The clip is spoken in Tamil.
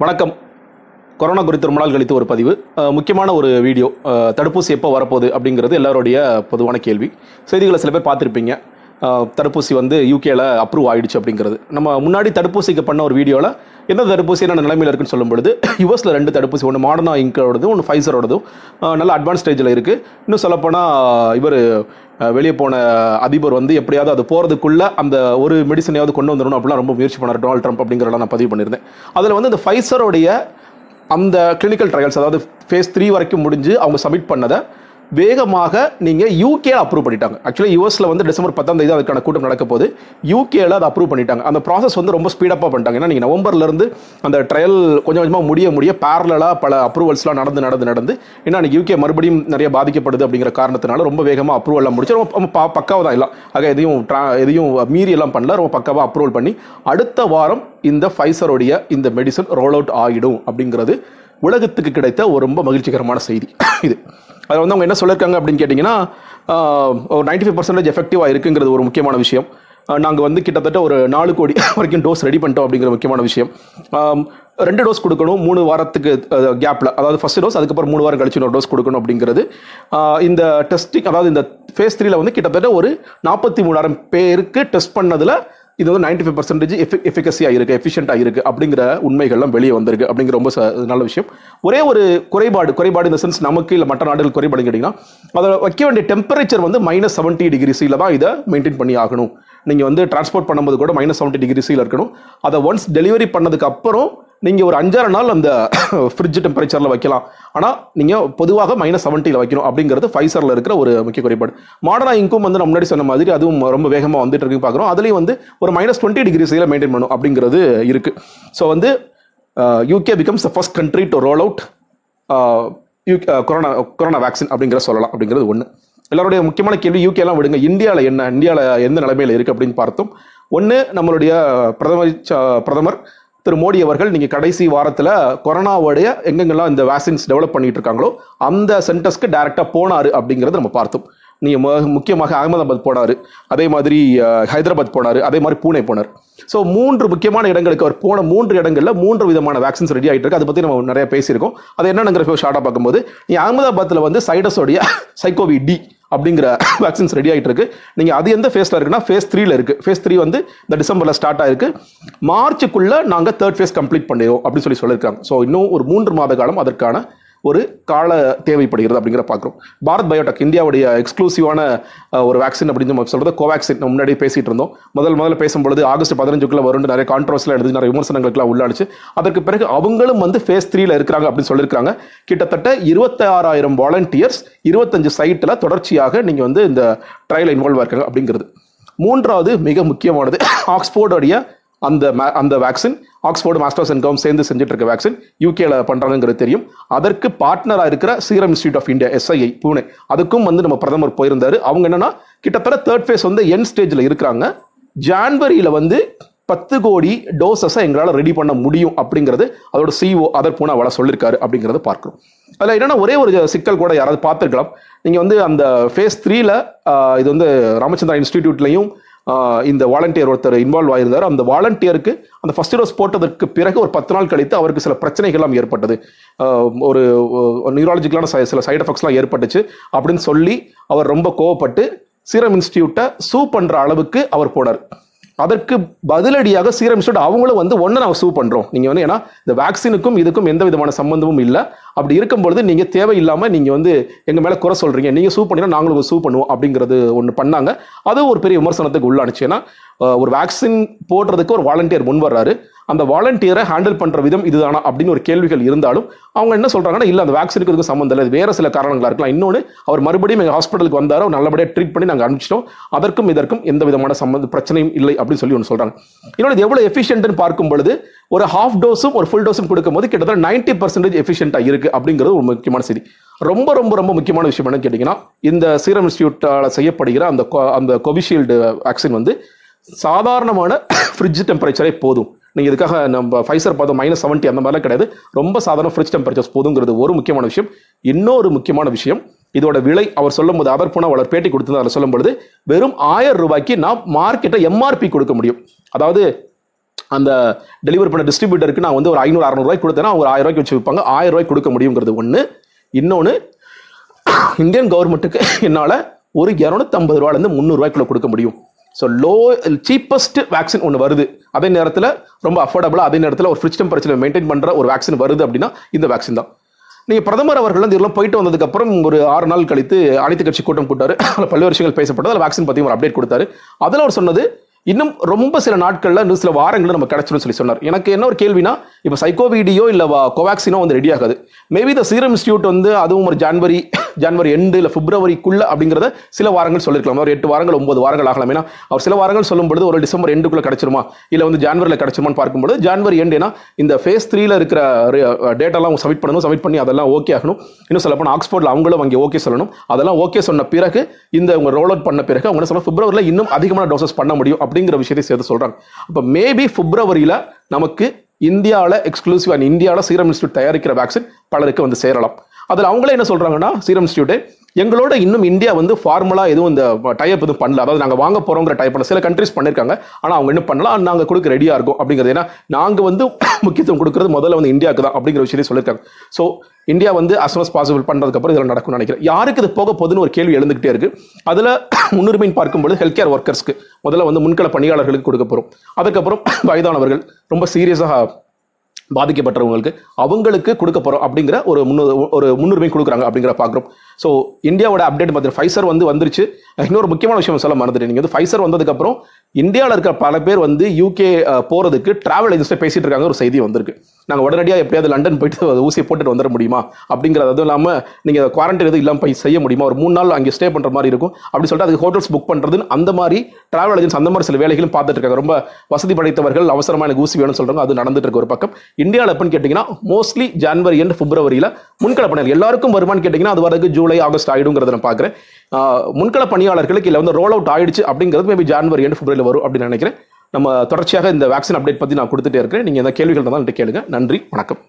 வணக்கம். கொரோனா குறித்து ரொம்ப நாள் கழித்து ஒரு பதிவு. முக்கியமான ஒரு வீடியோ. தடுப்பூசி எப்போ வரப்போகுது அப்படிங்கிறது எல்லாருடைய பொதுவான கேள்வி. செய்திகளை சில பேர் பார்த்துருப்பீங்க. தடுப்பூசி வந்து யூகேல அப்ரூவ் ஆயிடுச்சு அப்படிங்கிறது. நம்ம முன்னாடி தடுப்பூசிக்கு பண்ண ஒரு வீடியோவில் எந்த தடுப்பூசி என்ன நிலைமையில் இருக்குன்னு சொல்லும் பொழுது யூஎஸில் ரெண்டு தடுப்பூசி ஒன்று மாடர்னா இங்கோடதும் ஒன்று ஃபைசரோடதும் நல்ல அட்வான்ஸ் ஸ்டேஜில் இருக்குது இன்னும் சொல்லப்போனால் இவர் வெளியே போன அதிபர் வந்து எப்படியாவது அது போகிறதுக்குள்ள அந்த ஒரு மெடிசனையாவது கொண்டு வந்துடணும் அப்படிலாம் ரொம்ப முயற்சி பண்ணார் டொனால்ட் ட்ரம்ப் அப்படிங்கிறலாம் நான் பதிவு பண்ணியிருந்தேன். அதில் வந்து இந்த ஃபைசரோடைய அந்த கிளினிக்கல் ட்ரையல்ஸ் அதாவது ஃபேஸ் த்ரீ வரைக்கும் முடிஞ்சு அவங்க சப்மிட் பண்ணதை வேகமாக நீங்கள் யூகேல அப்ரூவ் பண்ணிட்டாங்க. ஆக்சுவலி யூஎஸில் வந்து டிசம்பர் பத்தாம் தேதி அதுக்கான கூட்டம் நடக்க போது யூகேல அதை அப்ரூவ் பண்ணிட்டாங்க. அந்த ப்ராசஸ் வந்து ரொம்ப ஸ்பீடப்பாக பண்ணிட்டாங்க. ஏன்னா நீங்கள் நவம்பர்லேருந்து அந்த ட்ரையல் கொஞ்சம் கொஞ்சமாக முடிய முடிய பேரலாக பல அப்ரூவல்ஸ்லாம் நடந்து நடந்து நடந்து. ஏன்னா அன்னைக்கு யூகே மறுபடியும் நிறைய பாதிக்கப்படுது அப்படிங்கிற காரணத்தினால ரொம்ப வேகமாக அப்ரூவல்லாம் முடிச்சு ரொம்ப பா பக்காவாக தான் இல்லை ஆக எதையும் ட்ரா எதையும் மீறி எல்லாம் பண்ணல. ரொம்ப பக்காவாக அப்ரூவல் பண்ணி அடுத்த வாரம் இந்த ஃபைசருடைய இந்த மெடிசன் ரோல் அவுட் ஆகிடும் அப்படிங்கிறது உலகத்துக்கு கிடைத்த ஒரு ரொம்ப மகிழ்ச்சிகரமான செய்தி. இது. அதில் வந்து அவங்க என்ன சொல்லியிருக்காங்க அப்படின்னு கேட்டிங்கன்னா ஒரு நைன்டி ஃபைவ் பர்சன்டேஜ் எஃபெக்டிவாக இருக்குங்கிறது ஒரு முக்கியமான விஷயம். நாங்கள் வந்து கிட்டத்தட்ட ஒரு நாலு கோடி வரைக்கும் டோஸ் ரெடி பண்ணிட்டோம் அப்படிங்கிற முக்கியமான விஷயம். ரெண்டு டோஸ் கொடுக்கணும் மூணு வாரத்துக்கு கேப்பில் அதாவது ஃபஸ்ட் டோஸ் அதுக்கப்புறம் மூணு வாரம் கழிச்சு ஒரு டோஸ் கொடுக்கணும் அப்படிங்கிறது. இந்த டெஸ்டிங் அதாவது இந்த ஃபேஸ் த்ரீல வந்து கிட்டத்தட்ட ஒரு நாற்பத்தி மூணாயிரம் பேருக்கு டெஸ்ட் பண்ணதில் இது வந்து நைன்டி ஃபைவ் பர்சன்டேஜ் எஃபிகசியாக இருக்குது எஃபிஷியண்டாக இருக்குது அப்படிங்கிற உண்மைகள்லாம் வெளியே வந்திருக்கு அப்படிங்கிற ரொம்ப நல்ல விஷயம். ஒரே ஒரு குறைபாடு குறைபாடு இந்த சென்ஸ் நமக்கு இல்லை மற்ற நாடுகள் குறைபாடு கேட்டிங்கன்னா அதில் வைக்க வேண்டிய டெம்பரேச்சர் வந்து மைனஸ் செவன்ட்டி டிகிரிஸில் தான் இதை மெயின்டைன் பண்ணி ஆகணும். நீங்கள் வந்து டிரான்ஸ்போர்ட் பண்ணும்போது கூட மைனஸ் செவன்ட்டி டிகிரிஸில் இருக்கணும். அதை ஒன்ஸ் டெலிவரி பண்ணதுக்கு அப்புறம் நீங்கள் ஒரு அஞ்சாறு நாள் அந்த ஃப்ரிட்ஜ் டெம்பரேச்சரில் வைக்கலாம். ஆனால் நீங்கள் பொதுவாக மைனஸ் செவன்ட்டியில் வைக்கணும் அப்படிங்கிறது ஃபைசரில் இருக்கிற ஒரு முக்கிய குறைபாடு. மாடர்னா இங்கும் வந்து நம்ம முன்னாடி சொன்ன மாதிரி அதுவும் ரொம்ப வேகமாக வந்துட்டு இருக்கு பார்க்குறோம். அதுலேயும் வந்து ஒரு மைனஸ் டுவெண்ட்டி டிகிரிஸில் மெயின்டைன் பண்ணும் அப்படிங்கிறது இருக்குது ஸோ வந்து UK becomes the first country to roll out you corona corona vaccine அப்படிங்கிற சொல்லலாம் அப்படிங்கிறது ஒன்று எல்லாருடைய முக்கியமான கேள்வி யூகேலாம் விடுங்க. இந்தியாவில் என்ன இந்தியாவில் எந்த நிலைமையில் இருக்குது அப்படின்னு பார்த்தோம். ஒன்று நம்மளுடைய பிரதமர் ச- பிரதமர் திரு மோடி அவர்கள் நீங்கள் கடைசி வாரத்தில் கொரோனாவுடைய எங்கெங்கெல்லாம் இந்த வேக்சின்ஸ் டெவலப் பண்ணிட்டு இருக்காங்களோ அந்த சென்டர்ஸ்க்கு டைரெக்டாக போனார் அப்படிங்கிறத நம்ம பார்த்தோம். நீங்கள் முக்கியமாக அகமதாபாத் போனார். அதே மாதிரி ஹைதராபாத் போனார். அதே மாதிரி பூனே போனார். ஸோ மூன்று முக்கியமான இடங்களுக்கு அவர் போன மூன்று இடங்களில் மூன்று விதமான வேக்சின்ஸ் ரெடி ஆகிட்டு இருக்கு. அதை பற்றி நம்ம நிறைய பேசியிருக்கோம். அது என்னங்கிற ஷார்ட்டாக பார்க்கும்போது நீ அகமதாபாத்தில் வந்து சைடஸோடைய சைக்கோவி டி அப்படிங்கிற வேக்சின்ஸ் ரெடி ஆகிட்டு இருக்கு. நீங்கள் அது எந்த ஃபேஸில் இருக்குன்னா ஃபேஸ் த்ரீல இருக்கு. ஃபேஸ் த்ரீ வந்து இந்த டிசம்பரில் ஸ்டார்ட் ஆயிருக்கு. மார்ச்சுக்குள்ளே நாங்கள் தேர்ட் ஃபேஸ் கம்ப்ளீட் பண்ணிடுவோம் அப்படின்னு சொல்லி சொல்லியிருக்காங்க. ஸோ இன்னும் ஒரு மூன்று மாத காலம் அதற்கான ஒரு கால தேவைப்படுகிறது அப்படிங்கிற பார்க்குறோம். பாரத் பயோடெக் இந்தியாவுடைய எக்ஸ்க்ளூசிவான ஒரு வேக்சின் அப்படின்னு நம்ம சொல்றது கோவேக்சின் நம்ம முன்னாடி பேசிட்டு இருந்தோம். முதல் முதல்ல பேசும்பொழுது ஆகஸ்ட் பதினஞ்சுக்குள்ள வரும் நிறைய கான்ட்ரவர்ஸ்லாம் எடுத்து நிறைய விமர்சனங்களுக்குலாம் உள்ளாடிச்சு அதற்கு பிறகு அவங்களும் வந்து ஃபேஸ் த்ரீல இருக்கிறாங்க அப்படின்னு சொல்லியிருக்காங்க கிட்டத்தட்ட இருபத்தி ஆறாயிரம் வாலண்டியர்ஸ் இருபத்தஞ்சு சைட்டில் தொடர்ச்சியாக நீங்கள் வந்து இந்த ட்ரையல் இன்வால்வ் இருக்காங்க அப்படிங்கிறது. மூன்றாவது மிக முக்கியமானது ஆக்ஸ்போர்டுடைய அந்த அந்த வேக்சின் ஆக்ஸ்போர்டு மாஸ்டர்ஸ் அண்ட் கம் சேர்ந்து செஞ்சுட்டு இருக்க வேக்சின் யூகேல பண்றாங்கிறது தெரியும். அதற்கு பார்ட்னராக இருக்கிற serum institute of India SII Pune அதுக்கும் வந்து நம்ம பிரதமர் போயிருந்தாரு. அவங்க என்னன்னா கிட்டத்தட்ட தேர்ட் ஃபேஸ் வந்து என் ஸ்டேஜில் இருக்கிறாங்க. ஜான்வரியில வந்து பத்து கோடி டோசஸை எங்களால் ரெடி பண்ண முடியும் அப்படிங்கிறது அதோட சிஓ அதர் பூனா அவளை சொல்லியிருக்காரு அப்படிங்கிறத பார்க்குறோம். அதில் என்னென்னா ஒரே ஒரு சிக்கல் கூட யாராவது பார்த்துருக்கலாம். நீங்கள் வந்து அந்த ஃபேஸ் த்ரீல இது வந்து ராமச்சந்திரா இன்ஸ்டிடியூட்லையும் இந்த வாலண்டியர் ஒருத்தர் இன்வால்வ் ஆயிருந்தார். அந்த வாலண்டியருக்கு அந்த ஃபர்ஸ்ட் டோஸ் போட்டதற்கு பிறகு ஒரு பத்து நாள் கழித்து அவருக்கு சில பிரச்சனைகள்லாம் ஏற்பட்டது. ஒரு நியூராலஜிக்கலான சில சைட் எஃபெக்ட்ஸ்லாம் ஏற்பட்டுச்சு அப்படின்னு சொல்லி அவர் ரொம்ப கோவப்பட்டு சீரம் இன்ஸ்டியூட்டை சூ பண்ணுற அளவுக்கு அவர் போனார். அதற்கு பதிலடியாக சீரம் இன்ஸ்டியூட் அவங்களும் வந்து ஒன்று நாங்கள் சூ பண்ணுறோம் நீங்கள் வந்து ஏன்னா இந்த வேக்சினுக்கும் இதுக்கும் எந்த விதமான சம்பந்தமும் இல்லை. அப்படி இருக்கும் பொழுது நீங்கள் தேவையில்லாமல் நீங்கள் வந்து எங்கள் மேலே குறை சொல்கிறீங்க நீங்கள் சூ பண்ணினா நாங்களும் சூ பண்ணுவோம் அப்படிங்கிறது ஒன்று பண்ணாங்க. அது ஒரு பெரிய விமர்சனத்துக்கு உள்ளானுச்சு. ஏன்னா ஒரு வேக்சின் போடுறதுக்கு ஒரு வாலண்டியர் முன் வர்றாரு. அந்த வாலண்டியரை ஹேண்டில் பண்ணுற விதம் இதுதானா அப்படின்னு ஒரு கேள்விகள் இருந்தாலும் அவங்க என்ன சொல்கிறாங்கன்னா இல்லை அந்த வேக்சினுக்கு இதுக்கு சம்மந்தம் இல்லை. வேறு சில காரணங்களாக இருக்கலாம். இன்னொன்று அவர் மறுபடியும் எங்கள் ஹாஸ்பிட்டலுக்கு வந்தார் நல்லபடியாக ட்ரீட் பண்ணி நாங்கள் அனுப்பிச்சிட்டோம். அதற்கும் இதற்கும் எந்த விதமான சம்மந்த பிரச்சனையும் இல்லை அப்படின்னு சொல்லி ஒன்று சொல்கிறாங்க இன்னொன்று எவ்வளோ எஃபிஷியன்ட்னு பார்க்கும் பொழுது ஒரு ஹாஃப் டோஸும் ஒரு ஃபுல் டோஸும் கொடுக்கும்போது கிட்டத்தட்ட நைன்ட்டி பர்சன்டேஜ் எஃபிஷியண்டாக இருக்குது அப்படிங்கிறது ஒரு முக்கியமான செய்தி. ரொம்ப ரொம்ப ரொம்ப முக்கியமான விஷயம் என்னன்னு கேட்டிங்கன்னா இந்த சீரம் இன்ஸ்டியூட்டால் செய்யப்படுகிற அந்த அந்த கோவிஷீல்டு வேக்சின் வந்து சாதாரணமான ஃப்ரிட்ஜ் டெம்பரேச்சரே போதும். நீங்கள் இதுக்காக நம்ம ஃபைசர் பார்த்தோம் மைனஸ் செவன்ட்டி அந்த மாதிரிலாம் கிடையாது. ரொம்ப சாதாரண ஃப்ரிட்ஜ் டெம்பரேச்சர்ஸ் போதுங்கிறது ஒரு முக்கியமான விஷயம். இன்னொரு முக்கியமான விஷயம் இதோட விலை அவர் சொல்லும் போது அவர் போனால் அவர் பேட்டி கொடுத்தது அதில் சொல்லும் பொழுது வெறும் ஆயிரம் ரூபாய்க்கு நான் மார்க்கெட்டை எம்ஆர்பி கொடுக்க முடியும். அதாவது அந்த டெலிவரி பண்ண டிஸ்ட்ரிபியூட்டருக்கு நான் வந்து ஒரு ஐநூறு அறநூறுவாய்க்கு கொடுத்தேன்னா அவங்க ஒரு ஆயிரம் ரூபாய்க்கு வச்சு விற்பாங்க ஆயிரம் ரூபாய்க்கு கொடுக்க முடியுங்கிறது ஒன்று இன்னொன்று இந்தியன் கவர்மெண்ட்டுக்கு என்னால் ஒரு இரநூத்தம்பது ரூபாலேருந்து முந்நூறுரூவாய்க்குள்ள கொடுக்க முடியும். ஸோ லோ சீப்பஸ்ட் வேக்சின் ஒன்று வருது. அதே நேரத்தில் ரொம்ப அஃபோர்டபுளாக அதே நேரத்தில் ஒரு ஃப்ரிட்ஜ் டெம்பரேச்சர் மெயின்டைன் பண்ணுற ஒரு வேக்சின் வருது அப்படின்னா இந்த வேக்சின் தான். நீங்கள் பிரதமர் அவர்கள் வந்து இதெல்லாம் போயிட்டு வந்ததுக்கப்புறம் ஒரு ஆறு நாள் கழித்து அனைத்து கட்சி கூட்டம் கூட்டாரு அதில் பல்வேறு விஷயங்கள் பேசப்பட்டது. அதில் வேக்சின் பற்றி ஒரு அப்டேட் கொடுத்தாரு. அதில் அவர் சொன்னது இன்னும் ரொம்ப சில நாட்களில் இன்னும் சில வாரங்களில் நம்ம கிடைச்சிடும் சொல்லி சொன்னார். எனக்கு என்ன ஒரு கேள்வினா இப்போ சைக்கோவிடியோ இல்லை கோவாக்சினோ வந்து ரெடி ஆகாது. மேபி இந்த சீரம் இன்ஸ்டியூட் வந்து அதுவும் ஒரு ஜான்வரி ஜான்வரி எண்டு இல்லை பிப்ரவரிக்குள்ள அப்படிங்கிறத சில வாரங்கள் சொல்லிருக்கலாம். ஒரு எட்டு வாரங்கள் ஒன்பது வாரங்கள் ஆகலாம். ஏன்னா அவர் சில வாரங்கள் சொல்லும் பொழுது ஒரு டிசம்பர் எண்டுக்குள்ள கிடைச்சிருமா? இல்லை வந்து ஜான்வரியில் கிடைச்சிருமான்னு பார்க்கும்போது ஜான்வரி எண்டு ஏன்னா இந்த ஃபேஸ் த்ரீல இருக்கிற டேட்டாலாம் சப்மிட் பண்ணணும். சப்மிட் பண்ணி அதெல்லாம் ஓகே ஆகணும். இன்னும் சொல்ல போனால் ஆக்ஸ்போர்டில் அவங்களும் அங்கே ஓகே சொல்லணும். அதெல்லாம் ஓகே சொன்ன பிறகு இந்த அவங்க ரோல் அவுட் பண்ண பிறகு அவங்க சொல்ல பிப்ரவரியில் இன்னும் அதிகமான டோசஸ் பண்ண முடியும் அப்படி அப்படிங்கிற விஷயத்தை சேர்த்து சொல்றாங்க. அப்போ மேபி பிப்ரவரியில் நமக்கு இந்தியாவில் எக்ஸ்க்ளூசிவ் அண்ட் இந்தியாவில் சீரம் இன்ஸ்டியூட் தயாரிக்கிற வேக்சின் பலருக்கு வந்து சேரலாம். அதில் அவங்களே என்ன சொல்றாங்கன்னா சீரம் இன்ஸ்டியூட்டு எங்களோட இன்னும் இந்தியா வந்து ஃபார்மலாக எதுவும் இந்த டைப் எதுவும் பண்ணல. அதாவது நாங்கள் வாங்க போகிறோங்கிற டைப் பண்ண சில கண்ட்ரிஸ் பண்ணியிருக்காங்க ஆனால் அவங்க என்ன பண்ணலாம்? நாங்கள் கொடுக்க ரெடியாக இருக்கும் அப்படிங்கிறது. ஏன்னா நாங்கள் வந்து முக்கியத்துவம் கொடுக்குறது முதல்ல வந்து இந்தியாவுக்கு தான் அப்படிங்கிற விஷயத்தை சொல்லியிருக்காங்க ஸோ இந்தியா வந்து அஸ்வஸ் பாசிபிள் பண்ணுறதுக்கப்புறம் இதில் நடக்கும்னு நினைக்கிறேன். யாருக்கு இது போக போதுன்னு ஒரு கேள்வி எழுந்துகிட்டே இருக்கு. அதில் முன்னுரிமைன்னு பார்க்கும்போது ஹெல்த் கேர் ஒர்க்கர்ஸ்க்கு முதல்ல வந்து முன்கள பணியாளர்களுக்கு கொடுக்க போகிறோம் அதுக்கப்புறம் வயதானவர்கள் ரொம்ப சீரியஸாக பாதிக்கப்பட்டவங்களுக்கு அவங்களுக்கு கொடுக்க போகிறோம் அப்படிங்கிற ஒரு முன்னு ஒரு முன்னுரிமை கொடுக்குறாங்க அப்படிங்கிற பார்க்குறோம். ஸோ இந்தியாவோட அப்டேட் பார்த்தீங்கன்னா ஃபைசர் வந்து வந்துருச்சு. இன்னொரு முக்கியமான விஷயம் சொல்ல மறந்துட்டு நீங்கள் வந்து ஃபைசர் வந்ததுக்கப்புறம் இந்தியாவில் இருக்கிற பல பேர் வந்து யூகே போகிறதுக்கு டிராவல் ஏஜென்சியில் பேசிட்டு இருக்காங்க. ஒரு செய்தி வந்திருக்கு. நாங்கள் உடனடியாக எப்படியாவது லண்டன் போயிட்டு ஊசியை போட்டுட்டு வந்துட முடியுமா? அப்படிங்கிறது அதுவும் இல்லாமல் நீங்கள் குவாரண்டைன் எதுவும் இல்லாமல் போய் செய்ய முடியுமா? ஒரு மூணு நாள் அங்கே ஸ்டே பண்ணுற மாதிரி இருக்கும். அப்படின்னு சொல்லிட்டு அதுக்கு ஹோட்டல்ஸ் புக் பண்ணுறதுன்னு அந்த மாதிரி டிராவல் ஏஜென்சி அந்த மாதிரி சில வேலைகளும் பார்த்துட்டு இருக்காங்க. ரொம்ப வசதி படைத்தவர்கள் அவசரமாக எனக்கு ஊசி வேணும்னு சொல்கிறாங்க அது நடந்துட்டு இருக்க ஒரு பக்கம். இந்தியாவில் எப்பன்னு கேட்டிங்கன்னா மோஸ்ட்லி ஜான்வரி அண்ட் பிப்ரவரியில் முன்கள பணியாளர் எல்லாருக்கும் வருமானு கேட்டிங்கன்னா அது வரதுக்கு ஜூலை ஆகஸ்ட் ஆகிடுங்கிறத நான் பார்க்குறேன். முன்கள பணியாளர்களுக்கு இல்லை வந்து ரோல் அவுட் ஆயிடுச்சு அப்படிங்கிறது மேபி ஜான்வரி அண்ட் பிப்ரவரியில் வரும் அப்படின்னு நினைக்கிறேன். நம்ம தொடர்ச்சியாக இந்த வேக்சின் அப்டேட் பற்றி நான் கொடுத்துட்டே இருக்கிறேன். நீங்கள் எந்த கேள்விகள் இருந்தாலும் கேளுங்க. நன்றி வணக்கம்.